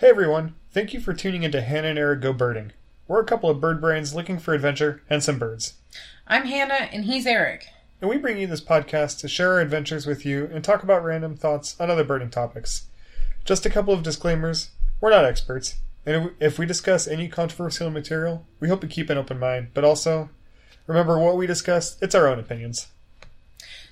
Hey everyone, thank you for tuning into Hannah and Eric Go Birding. We're a couple of bird brains looking for adventure and some birds. I'm Hannah, and he's Eric. And we bring you this podcast to share our adventures with you and talk about random thoughts on other birding topics. Just a couple of disclaimers we're not experts, and if we discuss any controversial material, we hope to keep an open mind, but also remember what we discuss, it's our own opinions.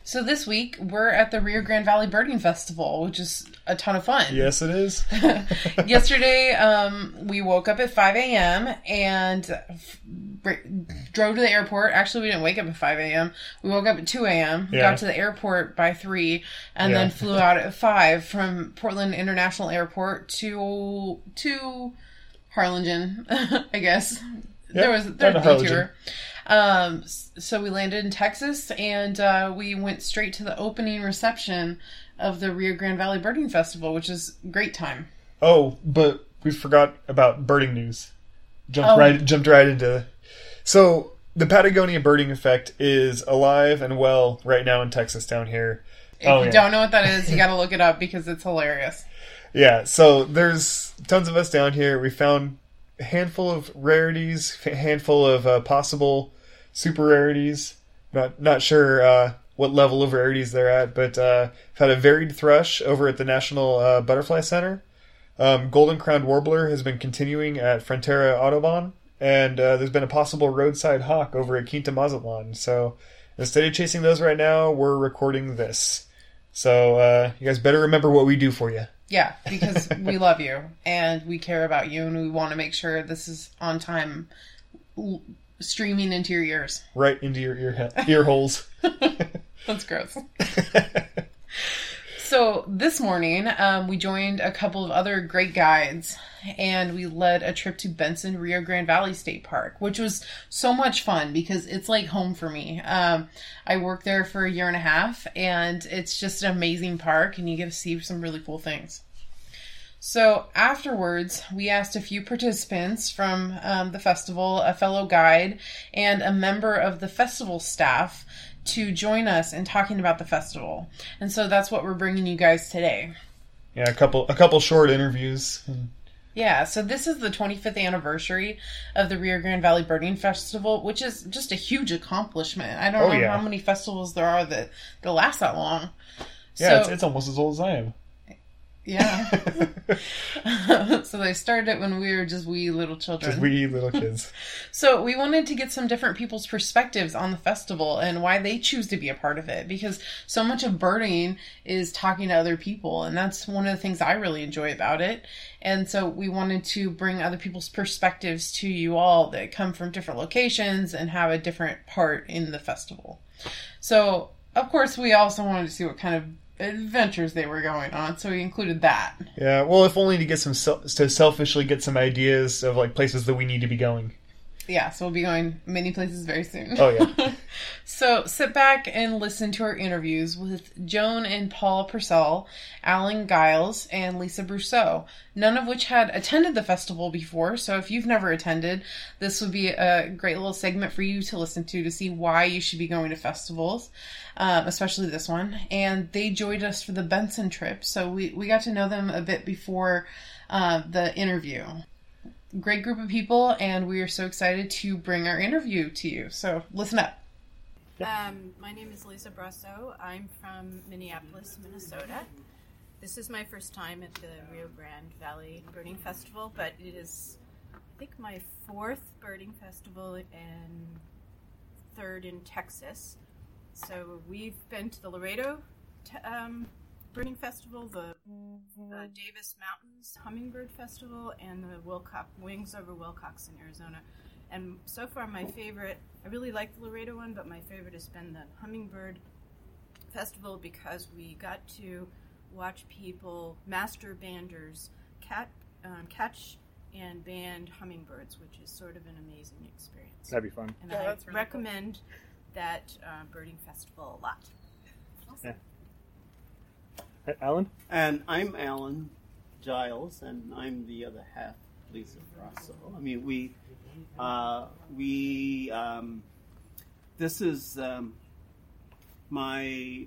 So this week we're at the Rio Grande Valley Birding Festival, which is a ton of fun. Yes, it is. Yesterday, um, we woke up at 5 a.m. and f- drove to the airport. Actually, we didn't wake up at 5 a.m. We woke up at 2 a.m. Yeah. Got to the airport by 3 and Yeah. then flew out at 5 from Portland International Airport to to Harlingen, I guess. there was there was a Harlingen. detour. Um, so we landed in Texas and uh, we went straight to the opening reception of the Rio Grande Valley Birding Festival, which is great time. Oh, but we forgot about birding news. Jumped Oh. right jumped right into So the Patagonia birding effect is alive and well right now in Texas down here. If Oh, you yeah. don't know what that is, you got to look it up because it's hilarious. Yeah, so there's tons of us down here. We found a handful of rarities, a handful of uh, possible super rarities. Not not sure uh, what level of rarities they're at, but uh, I've had a varied thrush over at the National uh, Butterfly Center. Um, Golden crowned warbler has been continuing at Frontera Audubon, and uh, there's been a possible roadside hawk over at Quinta Mazatlan. So instead of chasing those right now, we're recording this. So uh, you guys better remember what we do for you. Yeah, because we love you and we care about you and we want to make sure this is on time streaming into your ears. right into your ear ear holes. That's gross. So this morning, um, we joined a couple of other great guides, and we led a trip to Bentsen Rio Grande Valley State Park, which was so much fun because it's like home for me. Um, I worked there for a year and a half, and it's just an amazing park, and you get to see some really cool things. So afterwards, we asked a few participants from um, the festival, a fellow guide, and a member of the festival staff to join us in talking about the festival. And so that's what we're bringing you guys today. yeah, a couple a couple short interviews. Yeah, so this is the 25th anniversary of the Rio Grande Valley Birding Festival, which is just a huge accomplishment. I don't Oh, know yeah. how many festivals there are that, that last that long. Yeah, So- it's, it's almost as old as I am. Yeah. so they started it when we were just wee little children. Just wee little kids. So we wanted to get some different people's perspectives on the festival and why they choose to be a part of it because so much of birding is talking to other people and that's one of the things I really enjoy about it. And so we wanted to bring other people's perspectives to you all that come from different locations and have a different part in the festival. So of course we also wanted to see what kind of adventures they were going on, so we included that. Yeah, well, if only to get some to selfishly get some ideas of like places that we need to be going. Yeah, so we'll be going many places very soon. Oh yeah, So sit back and listen to our interviews with Joan and Paul Purcell, Alan Giles, and Lisa Brousseau, none of which had attended the festival before. So if you've never attended, this would be a great little segment for you to listen to to see why you should be going to festivals, um, especially this one. And they joined us for the Bentsen trip, so we, we got to know them a bit before uh, the interview. Great group of people, and we are so excited to bring our interview to you. So listen up. Um, my name is Lisa Brasso. I'm from Minneapolis, Minnesota. This is my first time at the Rio Grande Valley Birding Festival, but it is, I think, my fourth birding festival and third in Texas. So we've been to the Laredo um, Birding Festival, the, the Davis Mountains Hummingbird Festival, and the Willcox Wings over Willcox in Arizona. And so far, my favorite, I really like the Laredo one, but my favorite has been the Hummingbird Festival because we got to watch people, master banders, cat, um, catch and band hummingbirds, which is sort of an amazing experience. that'd be fun. and Yeah, I that's really cool. recommend that uh, birding festival a lot. Hey, Alan. And I'm Alan Giles, and I'm the other half, Lisa Brasso. I mean, we, uh, we, um, this is um, my,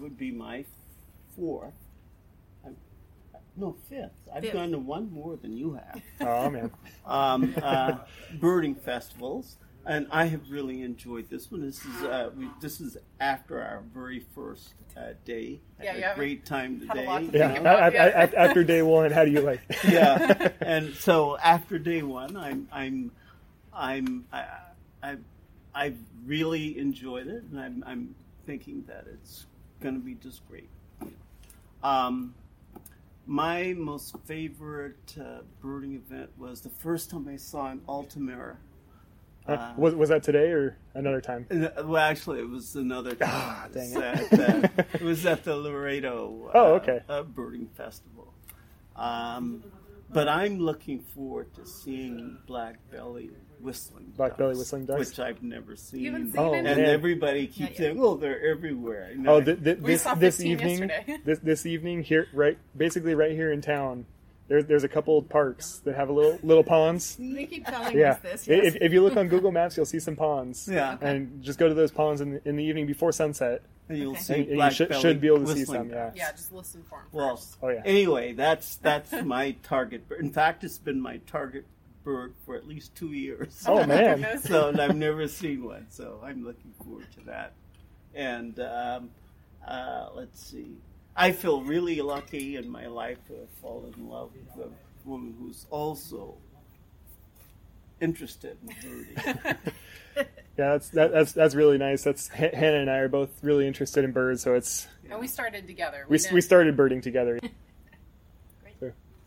would be my fourth. I, no fifth. I've Fifth. gone to one more than you have. Oh man, um, uh, birding festivals, and I have really enjoyed this one. This is uh, we, this is after our very first uh, day. Had Yeah, a you great time had a today. lot to you yeah. about. after day one, how do you like? yeah. And so after day one, I'm I'm I'm I, I I've really enjoyed it, and I'm I'm thinking that it's going to be just great. Um, my most favorite uh, birding event was the first time I saw an Altamira. Uh, was was that today or another time? Uh, Well, actually, it was another time. Ah, it, dang was it. at, uh, it was at the Laredo uh, Oh, okay. uh, birding festival. Um, but I'm looking forward to seeing black belly whistling Black belly ducks, whistling ducks? which I've never seen. You haven't seen Oh, any? and man. everybody keeps saying, "Oh, they're everywhere." You Oh, th- th- We this this evening, this this evening here, right, basically right here in town. There's there's a couple of parks that have a little little ponds. They keep telling Yeah, us this. I- Yes. if, if you look on Google Maps, you'll see some ponds. Yeah. and just go to those ponds in the, in the evening before sunset. and you'll Okay. see And you should- should be able to see whistling some, yeah. Yeah, just listen for him. Well, first. Oh yeah, anyway, that's that's my target. bird. In fact, it's been my target bird for at least two years. Oh, man. So and I've never seen one, so I'm looking forward to that. And um, uh, let's see, I feel really lucky in my life to have fallen in love with a woman who's also interested in birding. yeah. That's that, that's that's really nice. That's H- Hannah and I are both really interested in birds, so it's and we started together. we didn't- we started birding together.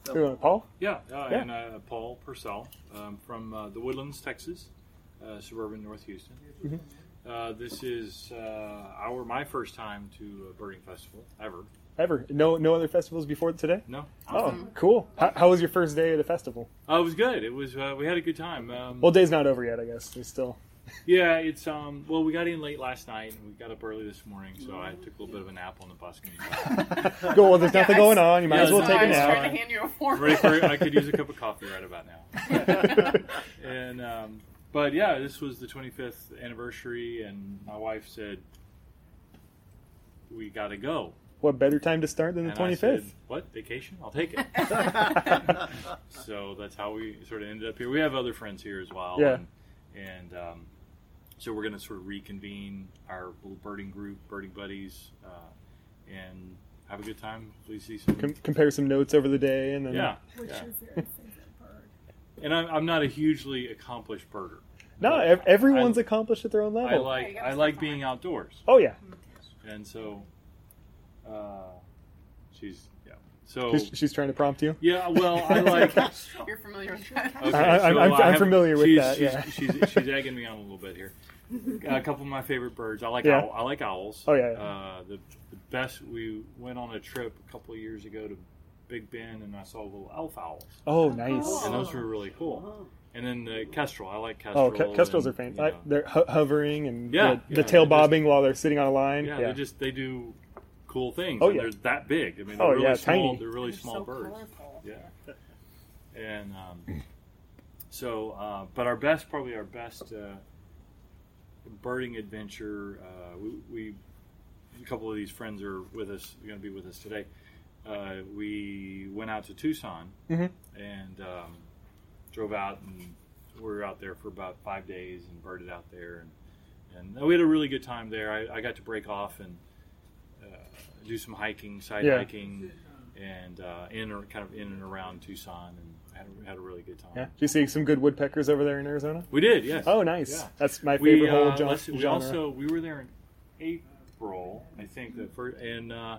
So, So- uh, Paul? Yeah, uh, Yeah. and uh, Paul Purcell um, from uh, the Woodlands, Texas, uh, suburban North Houston. Mhm. Uh, this is uh, our my first time to a birding festival ever. Ever? No no other festivals before today? No, Oh, cool. How, how was your first day at the festival? uh, it was good. It was uh, we had a good time. Um, Well, day's not over yet. I guess there's still. yeah, it's um well we got in late last night and we got up early this morning, so I took a little bit of a nap on the bus. getting. Go. Well, there's Yeah, nothing I going s- on. You might Yeah, as well so take I a was nap. trying to hand you a form. Ready for I could use a cup of coffee right about now. and um, but yeah, this was the 25th anniversary, and my wife said we got to go. What better time to start than the 25th? what vacation? I'll take it. so that's how we sort of ended up here. We have other friends here as well. Yeah. And, and um, so we're going to sort of reconvene our little birding group, birding buddies, uh, and have a good time. We see some. Com- compare some notes over the day, and then yeah. What's yeah. your very favorite bird? And I'm, I'm not a hugely accomplished birder. No, ev- everyone's I- accomplished at their own level. I level. like I like being outdoors, oh yeah, and so uh, she's yeah. So she's, she's trying to prompt you. yeah, well, I like. You're familiar with that. Okay, I- I'm- so I'm- I I'm familiar with she's, that, She's, yeah. she's, she's egging me on a little bit here. A couple of my favorite birds. I like Yeah. owl, I like owls. Oh, yeah. Uh, the, the best. We went on a trip a couple of years ago to Big Bend, and I saw little elf owls, Oh, nice. and those were really cool. Oh. And then the kestrel. I like kestrel. Oh, ke- kestrels and, are fantastic. you know, They're ho- hovering and Yeah, the, yeah, the tail they're just- bobbing while they're sitting on a line. yeah, Yeah, they just they do cool things. Oh, and yeah. they're that big. I mean, they're Oh, really yeah, small. tiny. They're really They're small so birds. colorful. Yeah. And um, so, uh, but our best, probably our best uh, birding adventure. Uh, we, we, a couple of these friends are with us. Going to be with us today. Uh, we went out to Tucson Mhm. and um, drove out, and we were out there for about five days and birded out there, and, and we had a really good time there. I, I got to break off and do some hiking, side Yeah. hiking, and uh, in or kind of in and around Tucson, and had, had a really good time. Yeah. Do you see some good woodpeckers over there in Arizona? We did, yes. Oh, nice. Yeah. That's my We, favorite whole uh, gen- let's see, we genre. also we were there in April, I think, the first, and uh,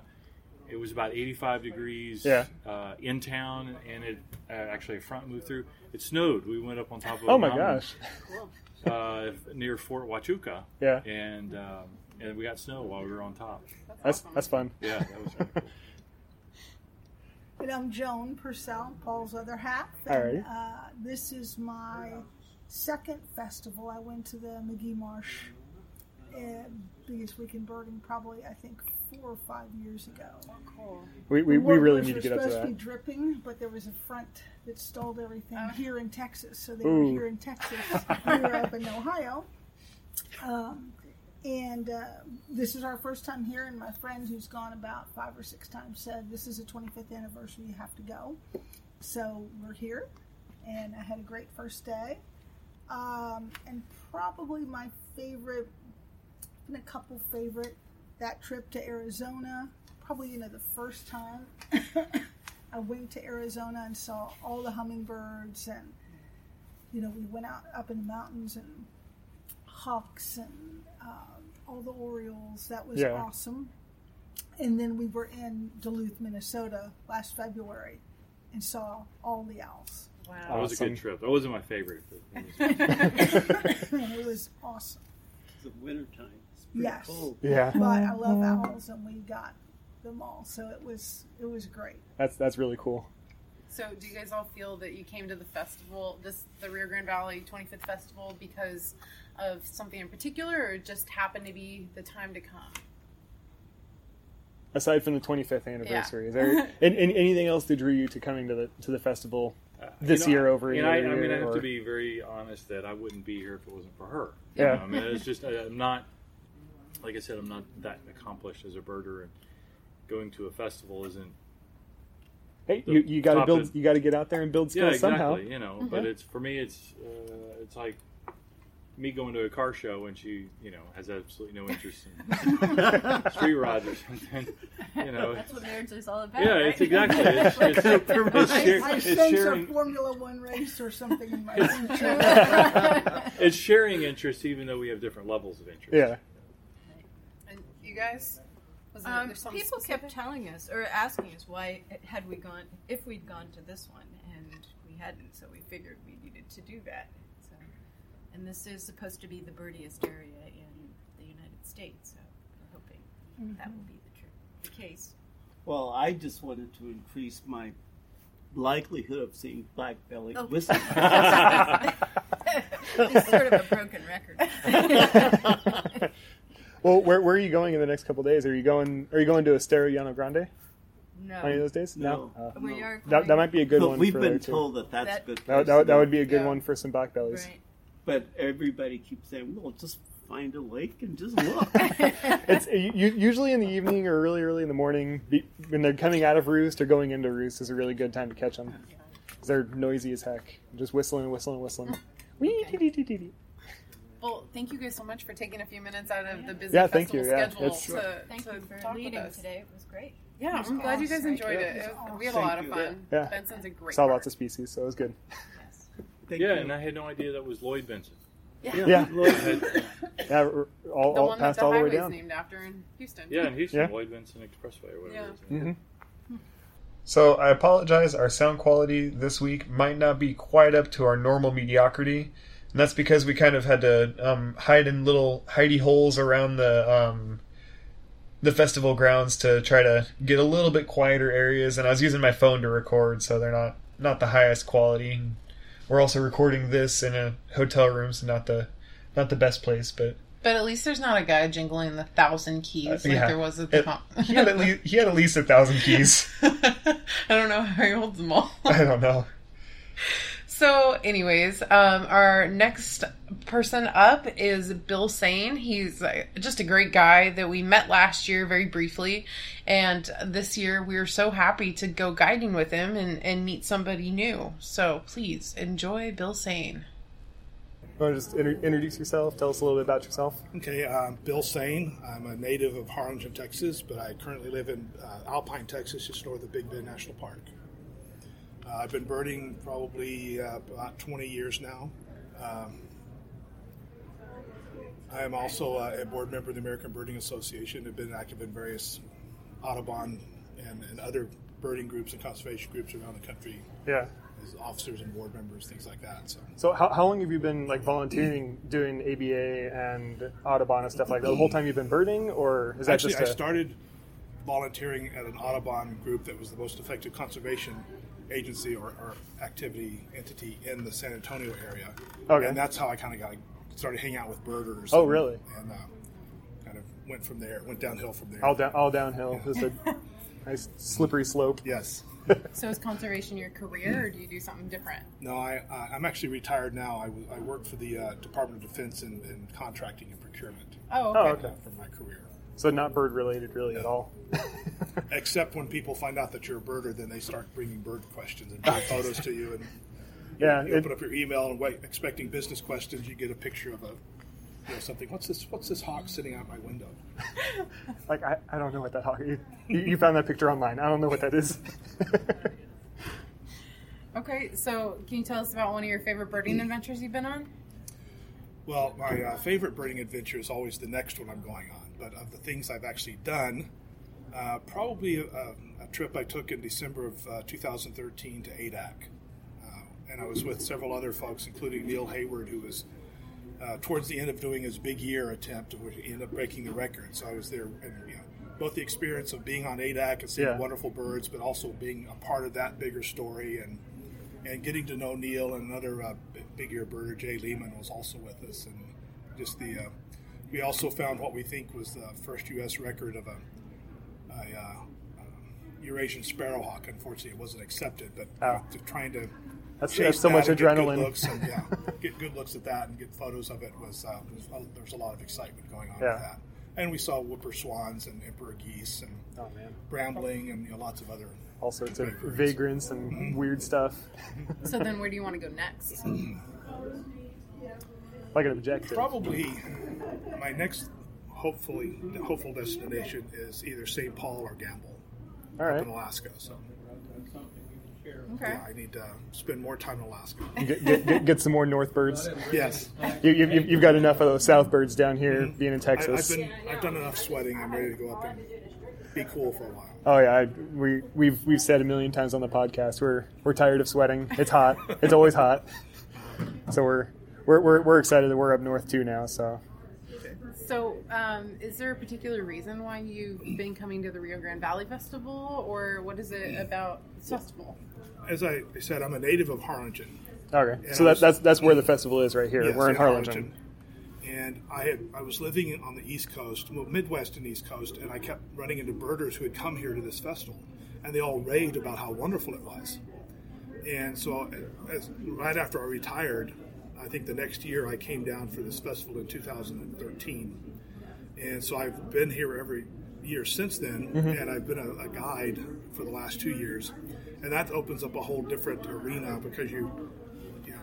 it was about 85 degrees Yeah. uh, in town, and it uh, actually a front moved through. It snowed. We went up on top of. oh my mountain, gosh. Uh, near Fort Huachuca, Yeah, and um, and we got snow while we were on top. that's awesome. that's fun. Yeah, that was really cool. And I'm Joan Purcell, Paul's other half. Alright. And, uh, this is my second festival. I went to the Magee Marsh uh, biggest weekend birding probably, I think, four or five years ago. Cool. We, we, we really warblers need to get up to supposed to be dripping, but there was a front that stalled everything Oh. here in Texas. So they Ooh. were here in Texas. we were up in Ohio. Um, And uh, this is our first time here, and my friend who's gone about five or six times said this is a 25th anniversary, you have to go. So we're here, and I had a great first day. Um, and probably my favorite, been a couple favorite, that trip to Arizona. Probably you know the first time I went to Arizona and saw all the hummingbirds, and you know we went out up in the mountains and hawks and um, all the orioles. That was Yeah. awesome. And then we were in Duluth, Minnesota last February and saw all the owls. Wow. That was a good trip. That wasn't my favorite. But it was- it was awesome. It's the wintertime. It's pretty Yes. cold. Yeah, But I love mm-hmm. owls, and we got them all, so it was it was great. that's that's really cool. So, do you guys all feel that you came to the festival, this the Rio Grande Valley 25th Festival, because of something in particular, or just happened to be the time to come? Aside from the 25th anniversary, is there and, and anything else that drew you to coming to the to the festival? Uh, This you know, year over you know, I, other I mean, I have or- to be very honest that I wouldn't be here if it wasn't for her. Yeah. You know, I mean, it's just I- I'm not. Like I said, I'm not that accomplished as a birder, and going to a festival isn't. Hey, you, you got to build. is- You got to get out there and build Yeah, exactly. somehow. You know, but it's for me, it's uh, it's like me going to a car show and she, you know, has absolutely no interest in street rods or something. You know, That's what marriage is all about. yeah, right? it's exactly. It's, it's, it's, I, share- I it's sense sharing. a Formula One race or something in my future. It's sharing interests, even though we have different levels of interest. Yeah. And you guys, was there, Um, there's people specific? kept telling us or asking us why had we gone if we'd gone to this one, and we hadn't. So we figured we needed to do that. So, and this is supposed to be the birdiest area in the United States. So we're hoping that will be the, tr- the case. Well, I just wanted to increase my likelihood of seeing black belly Oh. whistle. it's sort of a broken record. Well, where, where are you going in the next couple of days? Are you going? Are you going to Estero Llano Grande? no, Any of those days? No. Uh, we are. that, that might be a good But one. we've for been told that that's That- good. That, would- that, would- that would be a good Yeah. one for some black bellies. Right. But everybody keeps saying, "Well, just find a lake and just look." It's you, you- usually in the evening or really early in the morning when they're coming out of roost or going into roost is a really good time to catch them. 'Cause they're noisy as heck, just whistling, and whistling, and whistling. Wee, dee, dee, dee, dee, dee. Well, thank you guys so much for taking a few minutes out of the busy Yeah, thank festival you. Yeah, schedule it's- to, Thank to you for talk with leading us. today. It was great. Yeah, I'm glad you guys enjoyed it. It was We had a lot of fun. Yeah. Bentsen's a great Saw park. lots of species, so it was good. Yes. Thank Yeah, you. and I had no idea that was Lloyd Bentsen. Yeah, Lloyd- yeah, we're all, The all one that the all the way highway's down. named after in Houston. Yeah, in Houston, Yeah. Lloyd Bentsen Expressway or whatever. Yeah. it is. hmm So I apologize. Our sound quality this week might not be quite up to our normal mediocrity, and that's because we kind of had to um, hide in little hidey holes around the um, the festival grounds to try to get a little bit quieter areas. And I was using my phone to record, so they're not not the highest quality. We're also recording this in a hotel room, so not the not the best place, but But at least there's not a guy jingling the thousand keys Uh, like there was at the top. he had at least he had at least a thousand keys. I don't know how he holds them all. I don't know. So, anyways, um, our next person up is Bill Sain. He's uh, just a great guy that we met last year very briefly. And this year we are so happy to go guiding with him and, and meet somebody new. So, please enjoy Bill Sain. You want to just inter- introduce yourself? Tell us a little bit about yourself. Okay, um, Bill Sain. I'm a native of Harlingen, Texas, but I currently live in uh, Alpine, Texas, just north of Big Bend National Park. Uh, I've been birding probably uh, about 20 years now. Um, I am also uh, a board member of the American Birding Association. I've been active in various Audubon and, and other birding groups and conservation groups around the country Yeah. as officers and board members, things like that. So. So how, how long have you been like volunteering doing ABA and Audubon and stuff like that? The whole time you've been birding, or is that Actually, just I a, started volunteering at an Audubon group that was the most effective conservation agency or, or activity entity in the San Antonio area. Okay. And that's how I kind of got started hanging out with birders. Oh, and- really? And uh, kind of went from there, went downhill from there. all down all downhill? Just a, nice slippery slope. Yes. So is conservation your career, or do you do something different? No, I, I I'm actually retired now. I, w- I work for the uh, Department of Defense in, in contracting and procurement Oh, okay. Oh, okay. for my career. So not bird related really at all. Except when people find out that you're a birder, then they start bringing bird questions and bring photos to you. And yeah, you it, open up your email and wait, expecting business questions, you get a picture of a you know, something. What's this? What's this hawk sitting out my window? like I, I don't know what that hawk. You, you found that picture online. I don't know what that is. Okay, so can you tell us about one of your favorite birding adventures you've been on? Well, my uh, favorite birding adventure is always the next one I'm going on. But of the things I've actually done, uh, probably a, a trip I took in December of uh, 2013 to Adak. Uh, and I was with several other folks, including Neil Hayward, who was uh, towards the end of doing his big year attempt, where he ended up breaking the record. So I was there, and you know, both the experience of being on Adak and seeing Yeah. wonderful birds, but also being a part of that bigger story and and getting to know Neil and another uh, big year birder, Jay Lehman, was also with us, and just the uh, we also found what we think was the first U.S. record of a, a uh, Eurasian sparrowhawk. Unfortunately, it wasn't accepted, but uh, Oh. to trying to That's, chase that's so much that and get adrenaline. Good looks and, yeah, get good looks at that and get photos of it was uh, was there was a lot of excitement going on Yeah. with that. And we saw whooper swans and emperor geese and Oh man, brambling and you know, lots of other. all sorts of Great birds. vagrants and weird stuff. So then, where do you want to go next? Like an objective. Probably my next hopefully the hopeful destination is either St. Paul or Gambell All up in Alaska. So Okay. yeah, I need to spend more time in Alaska. Get, get, get, get some more north birds. yes, You, you, you've you've got enough of those south birds down here, mm-hmm. being in I, I've Texas. been I've done enough sweating. I'm ready to go up and be cool for a while. Oh yeah, I, we we've we've said a million times on the podcast we're we're tired of sweating. It's hot. it's always hot. So we're we're we're, we're excited that we're up north too now. So So, um, is there a particular reason why you've been coming to the Rio Grande Valley Festival, or what is it about this festival? As I said, I'm a native of Harlingen. okay, Yeah, so I that, that's that's where the festival is right here. Yes, we're in in Harlingen. And I had I was living on the East Coast, well, Midwest and East Coast, and I kept running into birders who had come here to this festival, and they all raved about how wonderful it was. And so, as, right after I retired, I think the next year I came down for this festival in 2013, and so I've been here every year since then, mm-hmm. and I've been a, a guide for the last two years, and that opens up a whole different arena because you, you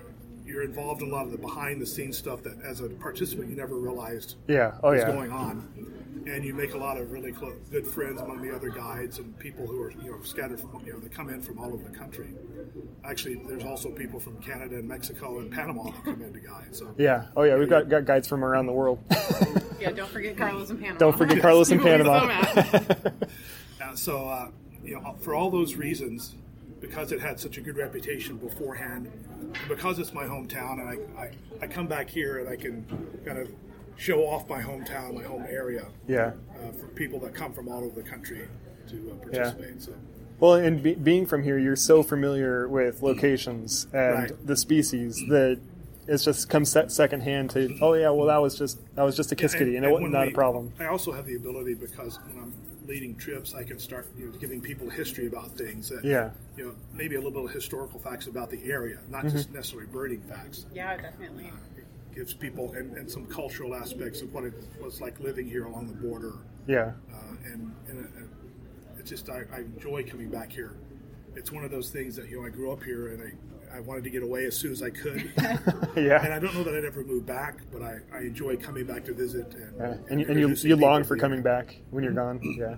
you're involved in a lot of the behind the scenes stuff that as a participant you never realized Yeah. Oh was yeah. going on and you make a lot of really close, good friends among the other guides and people who are you know scattered from you know they come in from all over the country actually there's also people from canada and mexico and panama that come in to guide so Yeah. Oh yeah. We've got, got guides from around the world. Yeah, don't forget Carlos in Panama. Don't forget Carlos in Panama. them? Uh, so, uh, you know, for all those reasons, because it had such a good reputation beforehand, because it's my hometown, and I, I, I come back here and I can kind of show off my hometown, my home area, yeah. uh, for people that come from all over the country to uh, participate. So, Well, and be, being from here, you're so familiar with locations and Right. the species that it's just comes se- secondhand to. Oh yeah, well that was just that was just a Kiskadee, and, it wasn't not we- a problem. I also have the ability because when I'm leading trips, I can start you know, giving people history about things that Yeah. you know maybe a little bit of historical facts about the area, not Mm-hmm. just necessarily birding facts. Yeah, definitely. It gives people and, and some cultural aspects of what it was like living here along the border, Yeah. uh, and and uh, it's just I, I enjoy coming back here. It's one of those things that you know I grew up here and I. I wanted to get away as soon as I could, Yeah. and I don't know that I'd ever move back. But I, I enjoy coming back to visit, and, Yeah, and, you- and you, you long for coming back when you're gone. Yeah,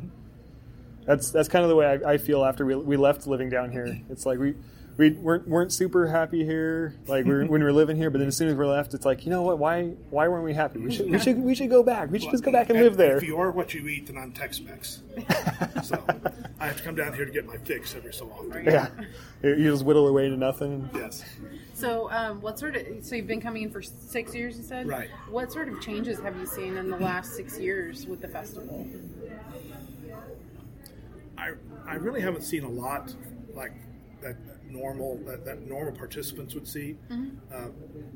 that's that's kind of the way I, I feel after we, we left living down here. It's like we we weren't weren't super happy here, like we were, when we were living here. But then as soon as we left, it's like you know what? Why why weren't we happy? We should we should we should go back. We should just go back and live there. If you are what you eat, then I'm Tex-Mex. so I have to come down here to get my fix every so often. Yeah, you you just whittle away to nothing. Yes. So, um, what sort of? So you've been coming in for six years, you said. Right. What sort of changes have you seen in the last six years with the festival? I, I really haven't seen a lot like that normal that, that normal participants would see. Uh,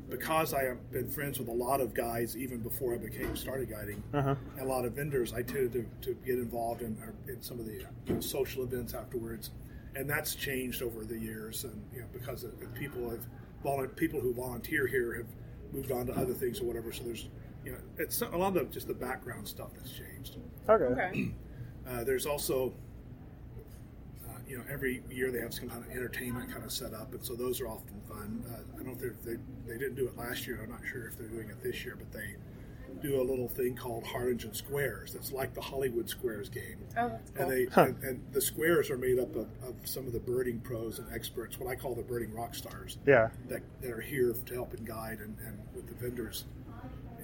because I have been friends with a lot of guys even before I became started guiding, Uh-huh. a lot of vendors, I tended to, to get involved in, in some of the you know, social events afterwards, and that's changed over the years. And you know, because of, people have volu- people who volunteer here have moved on to other things or whatever. So there's you know, it's a lot of just the background stuff that's changed. Okay. Okay. Uh, there's also, uh, you know, every year they have some kind of entertainment kind of set up, and so those are often fun. Uh, I don't know if they're- they they didn't do it last year. I'm not sure if they're doing it this year, but they do a little thing called Harlingen Squares. That's like the Hollywood Squares game, Oh, that's cool. and they Huh. and, and the squares are made up of, of some of the birding pros and experts, what I call the birding rock stars Yeah. that, that are here to help and guide and, and with the vendors.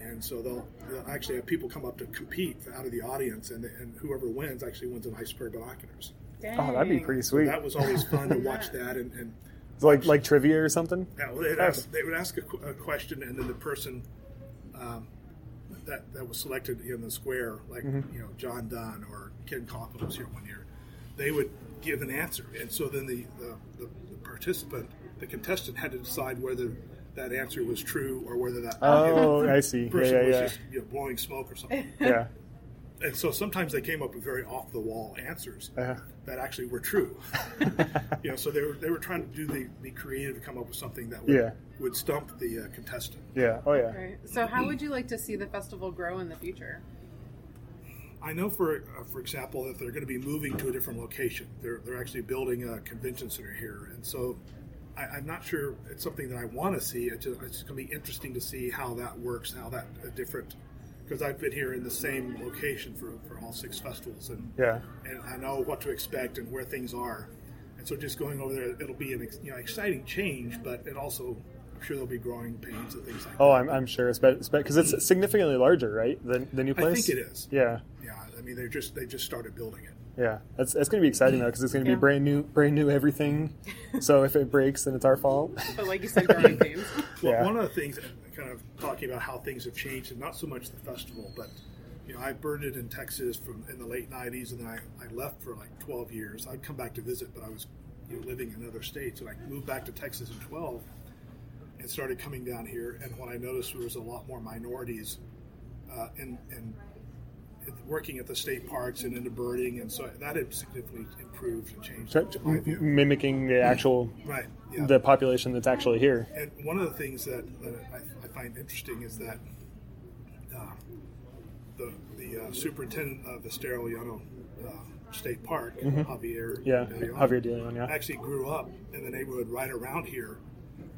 And so they'll, they'll actually have people come up to compete out of the audience, and, and whoever wins actually wins a nice pair of binoculars. Oh, that'd be pretty sweet. That was always fun to watch that. And, and It's like like trivia or something. yeah, well, they'd ask, they would ask a, a question, and then the person um, that that was selected in the square, like you know Jon Dunn or Ken Coughlin was here one year, they would give an answer, and so then the the, the, the participant, the contestant, had to decide whether that answer was true or whether that Oh, I see. Yeah, yeah, was yeah. just you know, blowing smoke or something. Yeah. and so sometimes they came up with very off the wall answers Uh-huh. that actually were true. you know, so they were they were trying to do the be creative to come up with something that would Yeah. would stump the uh, contestant. Yeah. Oh yeah. Right. So, how would you like to see the festival grow in the future? I know, for uh, for example, that they're going to be moving to a different location. They're they're actually building a convention center here, and so I, I'm not sure it's something that I want to see. It's, just, it's going to be interesting to see how that works, how that uh, different. Because I've been here in the same location for, for all six festivals, and Yeah. and I know what to expect and where things are. And so just going over there, it'll be an ex- you know exciting change, but it also I'm sure there'll be growing pains and things like Oh, that. I'm, I'm sure it's because it's significantly larger, right? The the new place. I think it is. Yeah. Yeah, I mean they're just they just started building it. Yeah. That's it's going to be exciting though because it's going to Yeah. be brand new, brand new everything. so if it breaks, then it's our fault. But like you said, growing pains. Well, Yeah. one of the things, kind of talking about how things have changed, and not so much the festival, but you know, I birded in Texas from in the late '90s, and then I, I left for like 12 years. I'd come back to visit, but I was you know, living in other states, and I moved back to Texas in 12, and started coming down here. And what I noticed there was a lot more minorities uh, in, in working at the state parks and into birding, and so that had significantly improved and changed, view. Mimicking the actual Right. Yeah. the population that's actually here. And one of the things that, that I, I find interesting is that uh, the the uh, superintendent of the Estero Llano uh, State Park, Javier, Mm-hmm. Yeah. De Leon, Javier De Leon, yeah. actually grew up in the neighborhood right around here,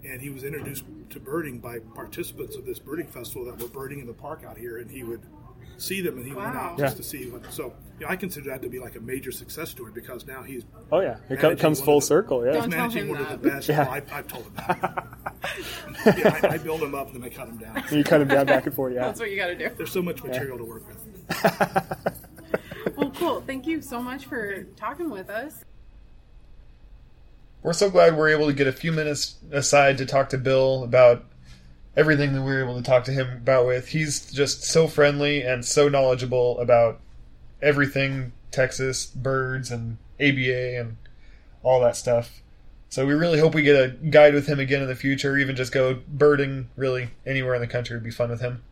and he was introduced to birding by participants of this birding festival that were birding in the park out here, and he would see them and he went Wow. out just Yeah. to see what. So you know, I consider that to be like a major success story because now he's Oh yeah, it comes full the- circle. Yeah. Don't he's tell managing him one of the best. Yeah. Well, I, I've told him that. yeah, I, I build them up and then I cut them down. You cut them down back and forth. Yeah. That's what you got to do. There's so much material to work with. Well, cool. Thank you so much for talking with us. We're so glad we're able to get a few minutes aside to talk to Bill about everything that we were able to talk to him about with. He's just so friendly and so knowledgeable about everything Texas, birds and ABA and all that stuff. So we really hope we get a guide with him again in the future, or even just go birding really anywhere in the country would be fun with him.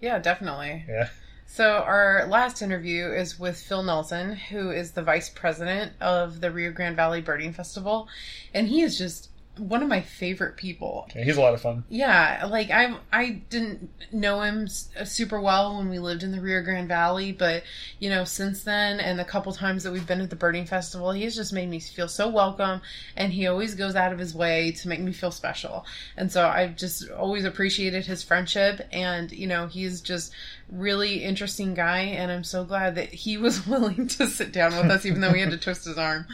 Yeah, definitely. Yeah. So our last interview is with Phil Nelson, who is the vice president of the Rio Grande Valley Birding Festival, and he is just one of my favorite people. yeah he's a lot of fun. Yeah, like I I didn't know him uh, super well when we lived in the Rio Grande Valley, but you know since then and the couple times that we've been at the birding festival, he's just made me feel so welcome, and he always goes out of his way to make me feel special. And so I've just always appreciated his friendship, and you know he's just really interesting guy, and I'm so glad that he was willing to sit down with us, even though we had to twist his arm.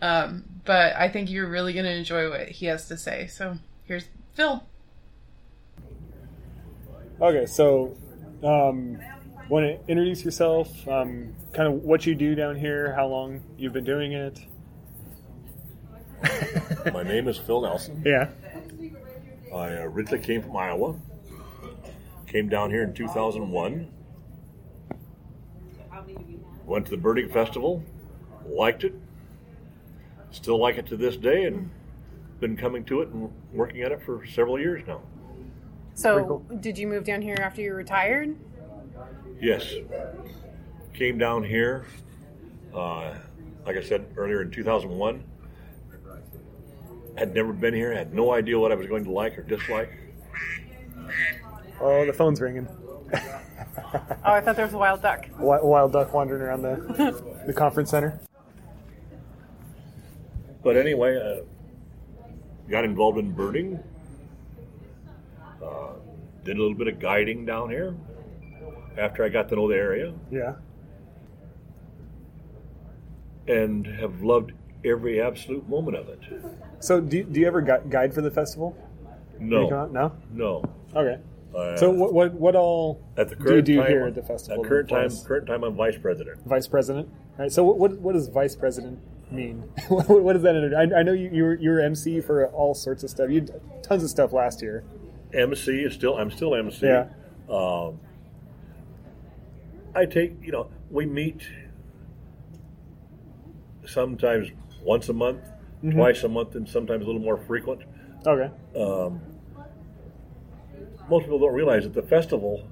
Um, but I think you're really going to enjoy what he has to say. So here's Phil. Okay, so um, want to introduce yourself? Um, kind of what you do down here, how long you've been doing it? My name is Phil Nelson. Yeah. I originally came from Iowa. Came down here in 2001. Went to the birding festival. Liked it. still like it to this day, and been coming to it and working at it for several years now. So, did you move down here after you retired? Yes. Came down here, uh, like I said earlier, in 2001. Had never been here, had no idea what I was going to like or dislike. Oh, the phone's ringing. Oh, I thought there was a wild duck. Wi- Wild duck wandering around the the conference center. But anyway, uh, got involved in birding. Uh, did a little bit of guiding down here after I got to know the area, Yeah. and have loved every absolute moment of it. So, do, do you ever gu- guide for the festival? When you come No. No. no. Okay. Uh, So, what what what all at the do you do time, here at the festival? At current time, current time, I'm vice president. vice president. All right. So, what what, what does vice president mean? what, what does that? Inter- I, I know you you were, you were MC for all sorts of stuff. You did tons of stuff last year. MC is still. I'm still MC. Yeah. Um, I take. You know, we meet sometimes once a month, Mm-hmm. twice a month, and sometimes a little more frequent. Okay. Um, most people don't realize that the festival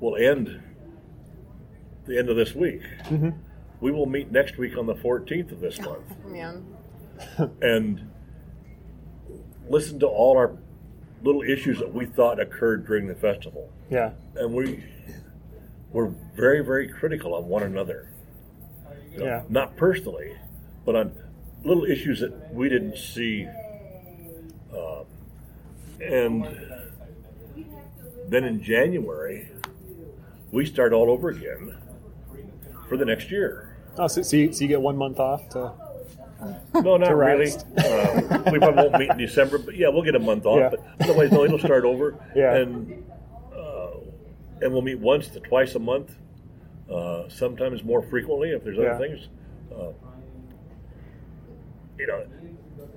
will end the end of this week. Mm-hmm. We will meet next week on the 14th of this month Man. and listen to all our little issues that we thought occurred during the festival. Yeah. And we were very, very critical of one another. You know, Yeah. Not personally, but on little issues that we didn't see. Um, and then in January, we start all over again for the next year. Oh, so, so, you, so you get one month off to. No, not To really. Uh, we probably won't meet in December, but yeah, we'll get a month off. Yeah. But otherwise, no, it'll start over. Yeah. And uh, and we'll meet once to twice a month. Uh, sometimes more frequently if there's other Yeah. things. Uh, you know,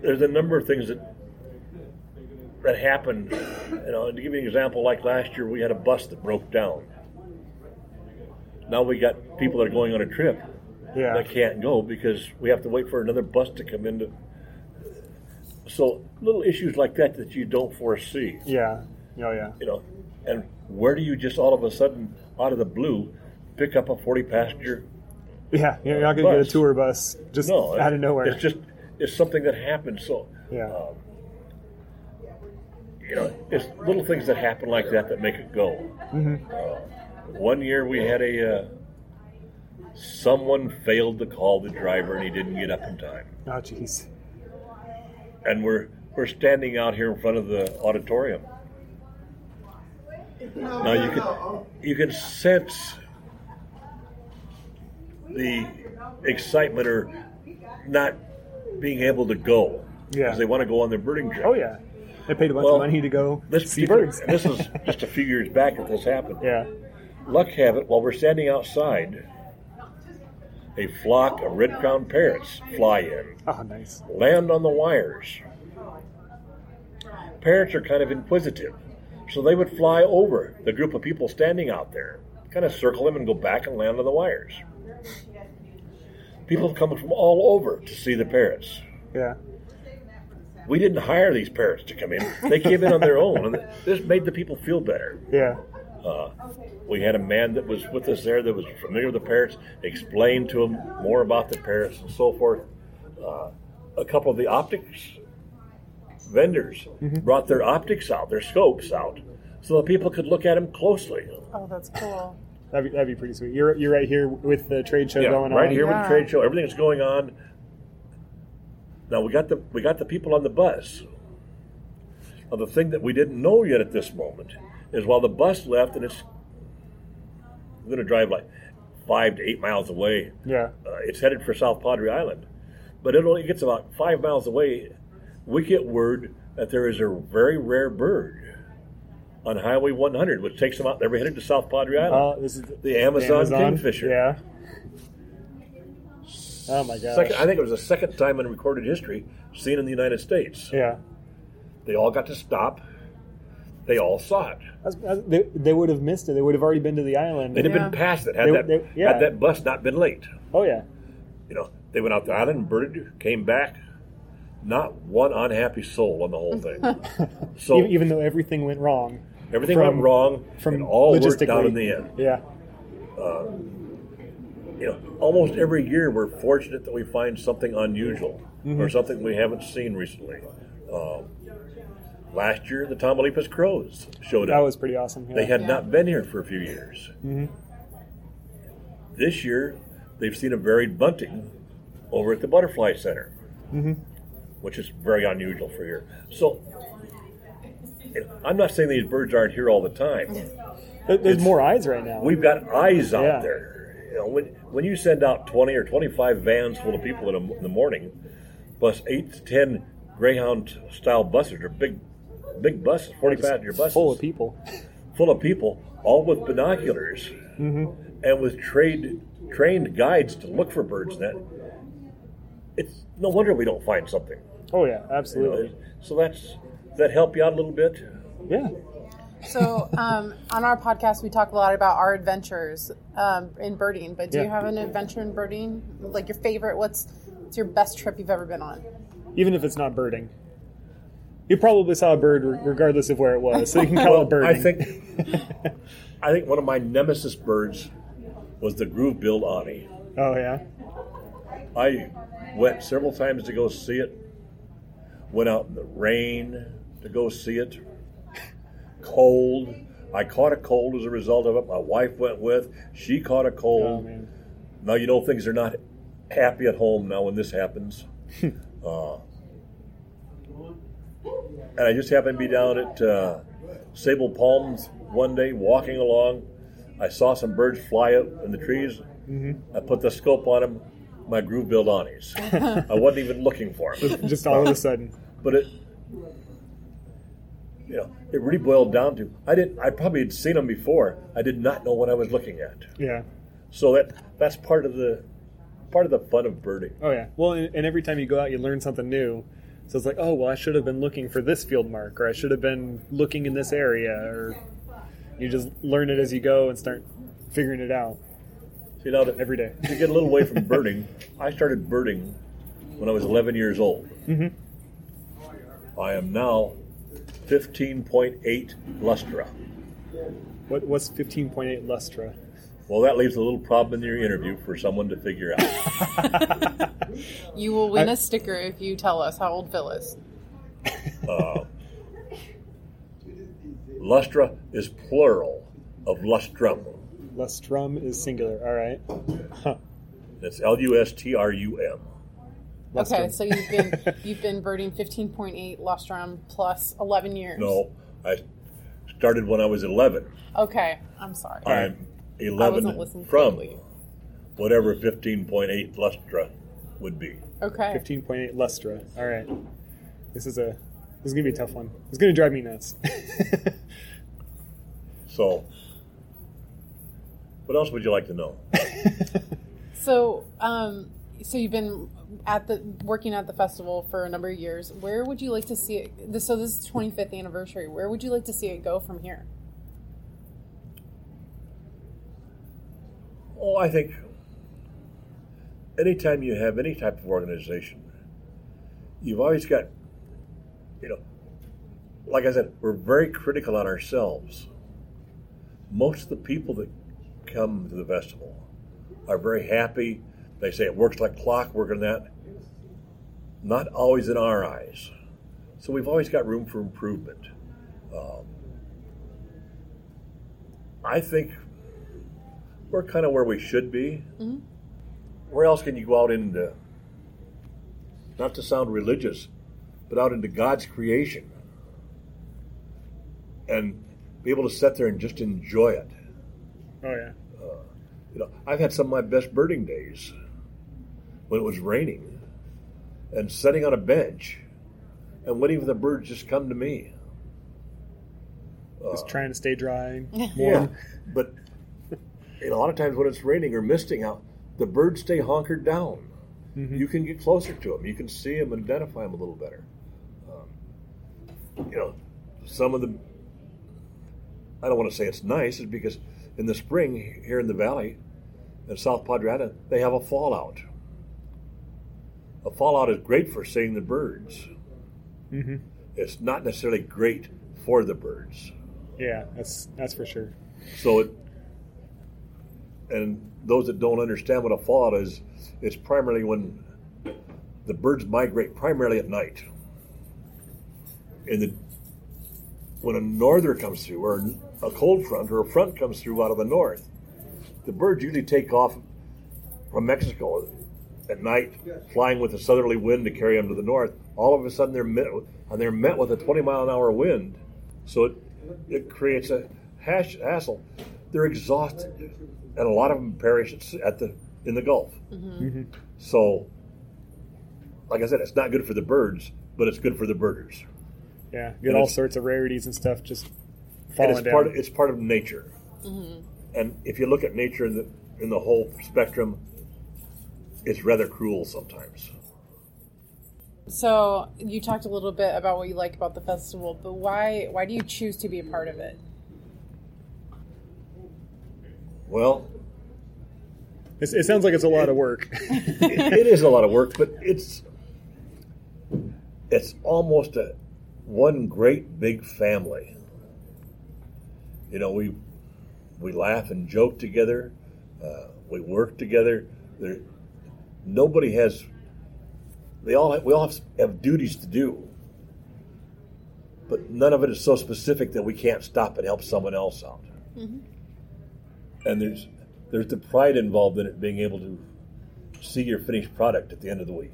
there's a number of things that that happened, You know, to give you an example, like last year, we had a bus that broke down. Now we got people that are going on a trip Yeah. that can't go because we have to wait for another bus to come in. To, so little issues like that that you don't foresee, Yeah. Oh yeah. you know, and where do you just all of a sudden, out of the blue, pick up a forty passenger? Yeah. You're not going to get a tour bus just No, out of nowhere. It's just it's something that happens. So yeah. um, you know, it's little things that happen like that that make it go. hmm Uh, one year we had a uh, someone failed to call the driver and he didn't get up in time. Oh jeez. and we're we're standing out here in front of the auditorium. Now you can you can sense the excitement or not being able to go Yeah. because they want to go on their birding trip. Oh yeah. They paid a bunch Well, of money to go This see birds. this is just a few years back that this happened. yeah. Luck have it, while we're standing outside, a flock of red-crowned parrots fly in. Oh nice. land on the wires. Parents are kind of inquisitive, so they would fly over the group of people standing out there, kind of circle them and go back and land on the wires. People come from all over to see the parrots. Yeah. We didn't hire these parrots to come in; they came in on their own, and this made the people feel better. Yeah. Uh, we had a man that was with us there that was familiar with the parrots, explained to him more about the parrots and so forth. Uh, a couple of the optics vendors brought their optics out, their scopes out, so that people could look at them closely. Oh, that's cool. That'd be, that'd be pretty sweet. You're you're right here with the trade show Yeah, going right on. Right here with the trade show, everything's going on. Now we got the we got the people on the bus. Now the thing that we didn't know yet at this moment is while the bus left and it's going to drive like five to eight miles away, Yeah. uh, it's headed for South Padre Island, but it only gets about five miles away. We get word that there is a very rare bird on Highway 100, which takes them out. They're headed to South Padre Island. This is the, the Amazon, kingfisher. Yeah. Oh my gosh. Second, I think it was the second time in recorded history seen in the United States. yeah. They all got to stop. They all saw it. That's, that's, they, they would have missed it. They would have already been to the island. They'd have Yeah. been past it had They- that they- yeah. had that bus not been late. oh yeah. You know, they went out to the island, birded, came back, not one unhappy soul on the whole thing. so even, even though everything went wrong. everything from- went wrong, From and all worked logistically. out in the end. Yeah. Uh, you know, almost every year we're fortunate that we find something unusual Mm-hmm. or something we haven't seen recently. Um, last year, the Tamaulipas Crows showed up. That was pretty awesome. Yeah. they had Yeah. not been here for a few years. Mhm. This year, they've seen a varied bunting over at the Butterfly Center, Mm-hmm. which is very unusual for here. So, I'm not saying these birds aren't here all the time. There's It's- more eyes right now. We've got eyes out Yeah. there. You know, when when you send out twenty or twenty five vans full of people in, a, in the morning, plus eight to ten Greyhound style buses or big big buses, forty passenger buses, full of people. full of people, all with binoculars Mm-hmm. and with trained trained guides to look for birds. That it's no wonder we don't find something. Oh yeah, you know. absolutely. So that's that help you out a little bit? Yeah. So, um, on our podcast, we talk a lot about our adventures um, in birding. But do you have an adventure in birding? Like your favorite? What's what's your best trip you've ever been on? Even if it's not birding. You probably saw a bird regardless of where it was, so you can call it birding. I think I think one of my nemesis birds was the groove-billed Ani. oh yeah. I went several times to go see it. Went out in the rain to go see it. Cold. I caught a cold as a result of it. My wife went with. She caught a Oh cold. man. now you know things are not happy at home now when this happens. uh, and I just happened to be down at uh, Sabal Palms one day, walking along. I saw some birds fly up in the trees. I put the scope on them. My groove billed Anis. I wasn't even looking for them, Just all of a sudden. but it, you know, it really boiled down to I didn't. I probably had seen them before. I did not know what I was looking at. Yeah. So that that's part of the part of the fun of birding. Oh yeah. Well, and, and every time you go out, you learn something new. So it's like, oh well, I should have been looking for this field mark, or I should have been looking in this area, or you just learn it as you go and start figuring it out See now that every day. to get a little away from birding, I started birding when I was 11 years old. Mhm. I am now 15.8 lustra. What what's fifteen point eight lustra? Well, that leaves a little problem in your interview for someone to figure out. You will win I- a sticker if you tell us how old Phil is. Uh, lustra is plural of lustrum. Lustrum is singular. All right. Huh. It's L U S T R U M. Okay, Lustrum. so you've been you've been birding fifteen point eight lostrum plus eleven years. No, I started when I was 11. Okay, I'm sorry. I'm I 11 wasn't from clearly. whatever 15.8 lustra would be. Okay. Fifteen point eight lustra. All right. This is a this is gonna be a tough one. It's gonna drive me nuts. So, what else would you like to know? So, um, so you've been at the working at the festival for a number of years. Where would you like to see it? This, so this is 25th anniversary. Where would you like to see it go from here? Oh, I think anytime you have any type of organization, you've always got, you know, like I said, we're very critical on ourselves. Most of the people that come to the festival are very happy. They say it works like clockwork and that. Not always in our eyes. So we've always got room for improvement. Um, I think we're kind of where we should be. Where else can you go out into, not to sound religious, but out into God's creation and be able to sit there and just enjoy it? oh yeah. You know, I've had some of my best birding days when it was raining and sitting on a bench and waiting for the birds just come to me. Just trying to stay dry, Yeah, warm. but you know, a lot of times when it's raining or misting out, the birds stay honkered down. Mhm. You can get closer to them. You can see them and identify them a little better. Um, you know, some of the I don't want to say it's nice, is because in the spring here in the valley, in South Padre Island, they have a fallout. A fallout is great for seeing the birds. hmm It's not necessarily great for the birds. Yeah, that's that's for sure. So it, and those that don't understand what a fallout is, it's primarily when the birds migrate primarily at night. In the when a norther comes through, or a cold front, or a front comes through out of the north, the birds usually take off from Mexico at night, flying with a southerly wind to carry them to the north. All of a sudden, they're met and they're met with a 20 mile an hour wind, so it it creates a hash, hassle. They're exhausted, and a lot of them perish at- at the in the Gulf. hmm So, like I said, it's not good for the birds, but it's good for the birders. Yeah, get And all sorts of rarities and stuff just falling it's down. part of, it's part of nature. And if you look at nature in the in the whole spectrum, it's rather cruel sometimes. So you talked a little bit about what you like about the festival, but why why do you choose to be a part of it? Well, It's, it sounds like it's a lot of work. it, it is a lot of work, but it's it's almost a one great big family. You know, we we laugh and joke together. Uh, we work together. There, nobody has. They all have, we all have, have duties to do, but none of it is so specific that we can't stop and help someone else out. Mm-hmm. And there's there's the pride involved in it being able to see your finished product at the end of the week.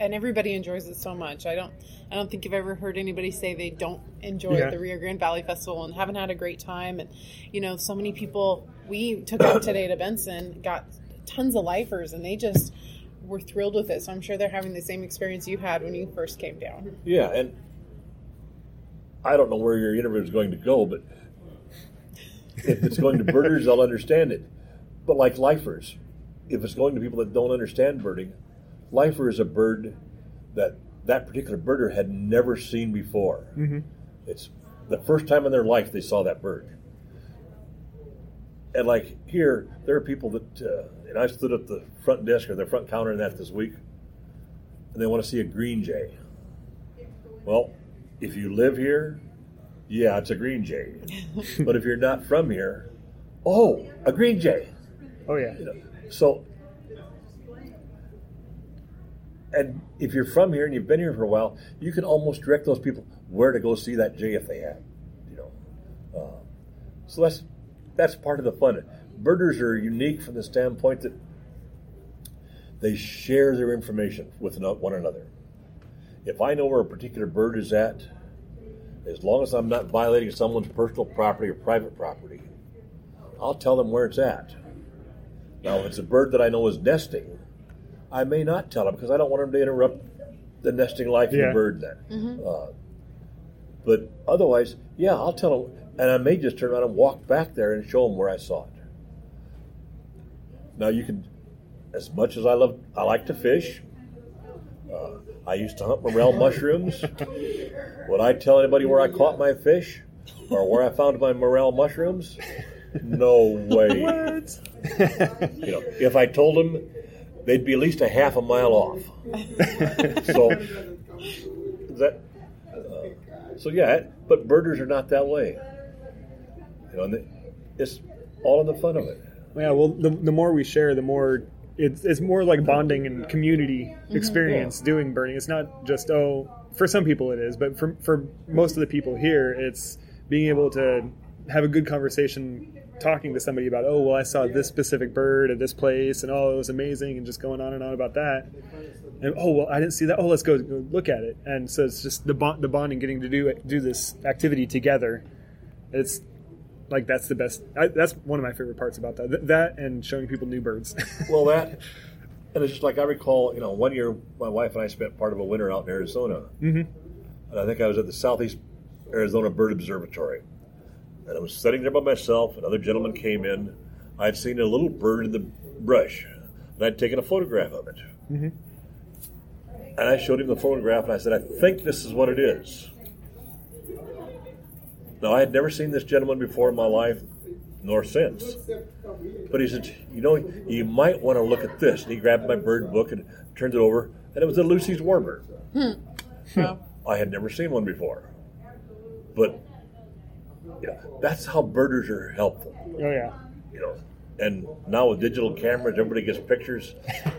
And everybody enjoys it so much. I don't I don't think I've ever heard anybody say they don't enjoy Yeah. the Rio Grande Valley Festival and haven't had a great time and you know, so many people we took out today to Bentsen got tons of lifers and they just were thrilled with it. So I'm sure they're having the same experience you had when you first came down. Yeah, and I don't know where your interview is going to go, but if it's going to birders, they'll understand it. But like lifers, if it's going to people that don't understand birding, lifer is a bird that that particular birder had never seen before. hmm It's the first time in their life they saw that bird. And like here, there are people that, uh, and I stood at the front desk or the front counter in that this week, and they want to see a green jay. Well, if you live here, yeah, it's a green jay. but if you're not from here, oh, a green jay. Oh yeah. You know, so, and if you're from here and you've been here for a while, you can almost direct those people where to go see that jay if they have, you know. Uh, so that's that's part of the fun. Birders are unique from the standpoint that they share their information with one another. If I know where a particular bird is at, as long as I'm not violating someone's personal property or private property, I'll tell them where it's at. Now, if it's a bird that I know is nesting, I may not tell them because I don't want them to interrupt the nesting life of the bird then. Uh, but otherwise, yeah, I'll tell them, and I may just turn around and walk back there and show them where I saw it. Now, you can, as much as I love, I like to fish. Uh, I used to hunt morel mushrooms. Would I tell anybody where I caught my fish or where I found my morel mushrooms? No way. You know, if I told them, they'd be at least a half a mile off. so that, uh, so yeah. But birders are not that way. You know, and they- it's all in the fun of it. Yeah, well, the, the more we share, the more it's, it's more like bonding and community mm-hmm. experience doing birding. It's not just oh, for some people it is, but for for most of the people here, it's being able to have a good conversation, talking to somebody about oh, well, I saw this specific bird at this place, and oh, it was amazing, and just going on and on about that. And oh, well, I didn't see that. Oh, let's go, go look at it. And so it's just the bond, the bonding, getting to do it, do this activity together. It's like that's the best. I, that's one of my favorite parts about that. Th- that and showing people new birds. Well, that, and it's just like I recall, you know, one year my wife and I spent part of a winter out in Arizona. hmm And I think I was at the Southeast Arizona Bird Observatory. And I was sitting there by myself. Another gentleman came in. I had seen a little bird in the brush, and I'd taken a photograph of it. Mhm. And I showed him the photograph, and I said, I think this is what it is. Now, I had never seen this gentleman before in my life, nor since. But he said, you know, you might want to look at this. And he grabbed my bird book and turned it over, and it was a Lucy's warbler. Hmm. I had never seen one before. But you know, that's how birders are helpful. Oh yeah. You know, and now with digital cameras, everybody gets pictures,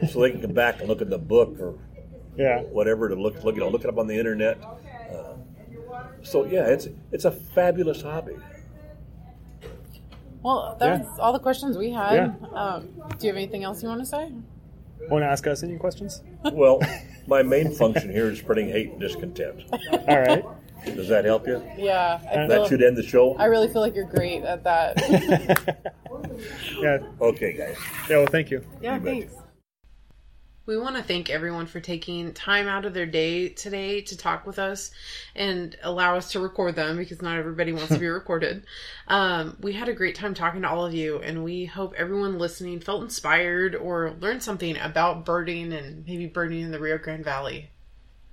so they can come back and look at the book or Yeah. whatever to look, look you know, look it up on the internet. So yeah, it's it's a fabulous hobby. Well, that Yeah. all the questions we had. Yeah. Um, do you have anything else you want to say? Want to ask us any questions? Well, my main function here is spreading hate and discontent. All right. Does that help you? Yeah, I, That feel, should end the show. I really feel like you're great at that. Yeah. Okay, guys. Yeah. Well, thank you. yeah, You betcha. thanks. We want to thank everyone for taking time out of their day today to talk with us and allow us to record them because not everybody wants to be recorded. Um, we had a great time talking to all of you, and we hope everyone listening felt inspired or learned something about birding and maybe birding in the Rio Grande Valley.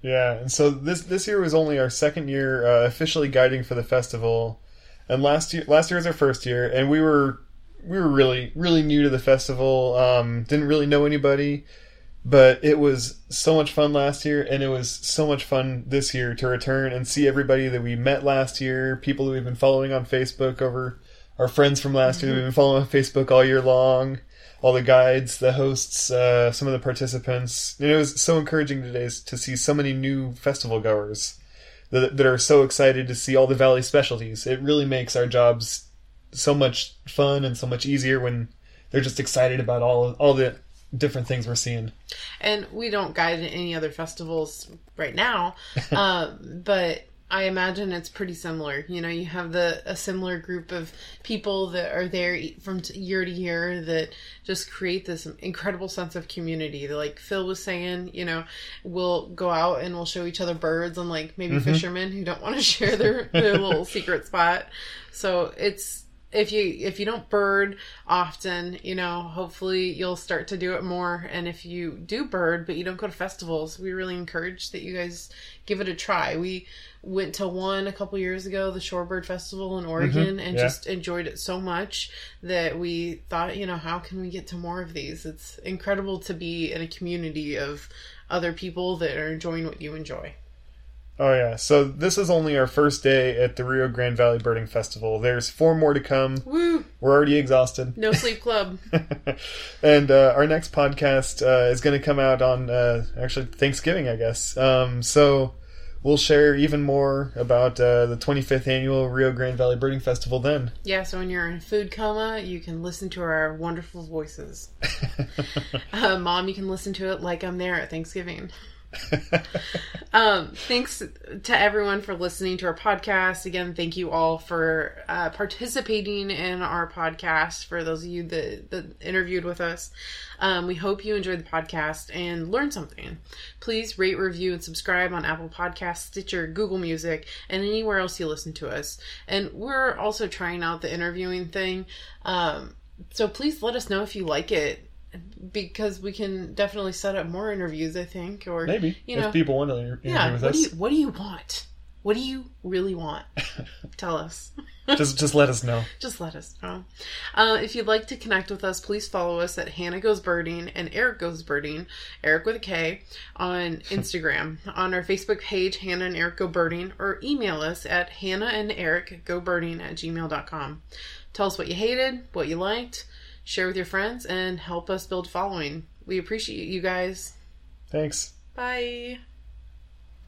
Yeah, and so this this year was only our second year uh, officially guiding for the festival, and last year last year was our first year, and we were we were really really new to the festival. Um, didn't really know anybody, but it was so much fun last year, and it was so much fun this year to return and see everybody that we met last year, people that we've been following on Facebook over our friends from last year that we've been following on Facebook all year long all the guides, the hosts, uh, some of the participants. And it was so encouraging today to see so many new festival goers that, that are so excited to see all the valley specialties. It really makes our jobs so much fun and so much easier when they're just excited about all all the different things we're seeing. And we don't guide in any other festivals right now, um, but I imagine it's pretty similar. You know, you have the a similar group of people that are there from year to year that just create this incredible sense of community. Like Phil was saying, you know, we'll go out and we'll show each other birds, and like maybe fishermen who don't want to share their, their little secret spot. So it's if you if you don't bird often, you know, hopefully you'll start to do it more. And if you do bird but you don't go to festivals, we really encourage that you guys give it a try. We went to one a couple years ago, the Shorebird Festival in mm-hmm. Oregon, and yeah. just enjoyed it so much that we thought, you know, how can we get to more of these? It's incredible to be in a community of other people that are enjoying what you enjoy. Oh yeah. So this is only our first day at the Rio Grande Valley Birding Festival. There's four more to come. Woo! We're already exhausted. No sleep club. and uh, our next podcast uh, is going to come out on uh, actually Thanksgiving, I guess. Um, so we'll share even more about uh, the 25th annual Rio Grande Valley Birding Festival then. Yeah, so when you're in food coma, you can listen to our wonderful voices. uh, Mom, you can listen to it like I'm there at Thanksgiving. um, thanks to everyone for listening to our podcast. Again, thank you all for uh, participating in our podcast. For those of you that, that interviewed with us, um, we hope you enjoyed the podcast and learned something. Please rate, review, and subscribe on Apple Podcasts, Stitcher, Google Music, and anywhere else you listen to us. And we're also trying out the interviewing thing. Um, so please let us know if you like it because we can definitely set up more interviews. I think, or Maybe you know, if people want to inter- interview yeah. with What do you What do you want? What do you really want? Tell us. just just let us know. Just let us know. Uh, if you'd like to connect with us, please follow us at Hannah Goes Birding and Erik Goes Birding, Erik with a K, on Instagram. on our Facebook page, Hannah and Erik Go Birding, or email us at Hannah and Erik Go Birding at gmail.com. Tell us what you hated, what you liked, share with your friends, and help us build following. We appreciate you guys. Thanks. Bye.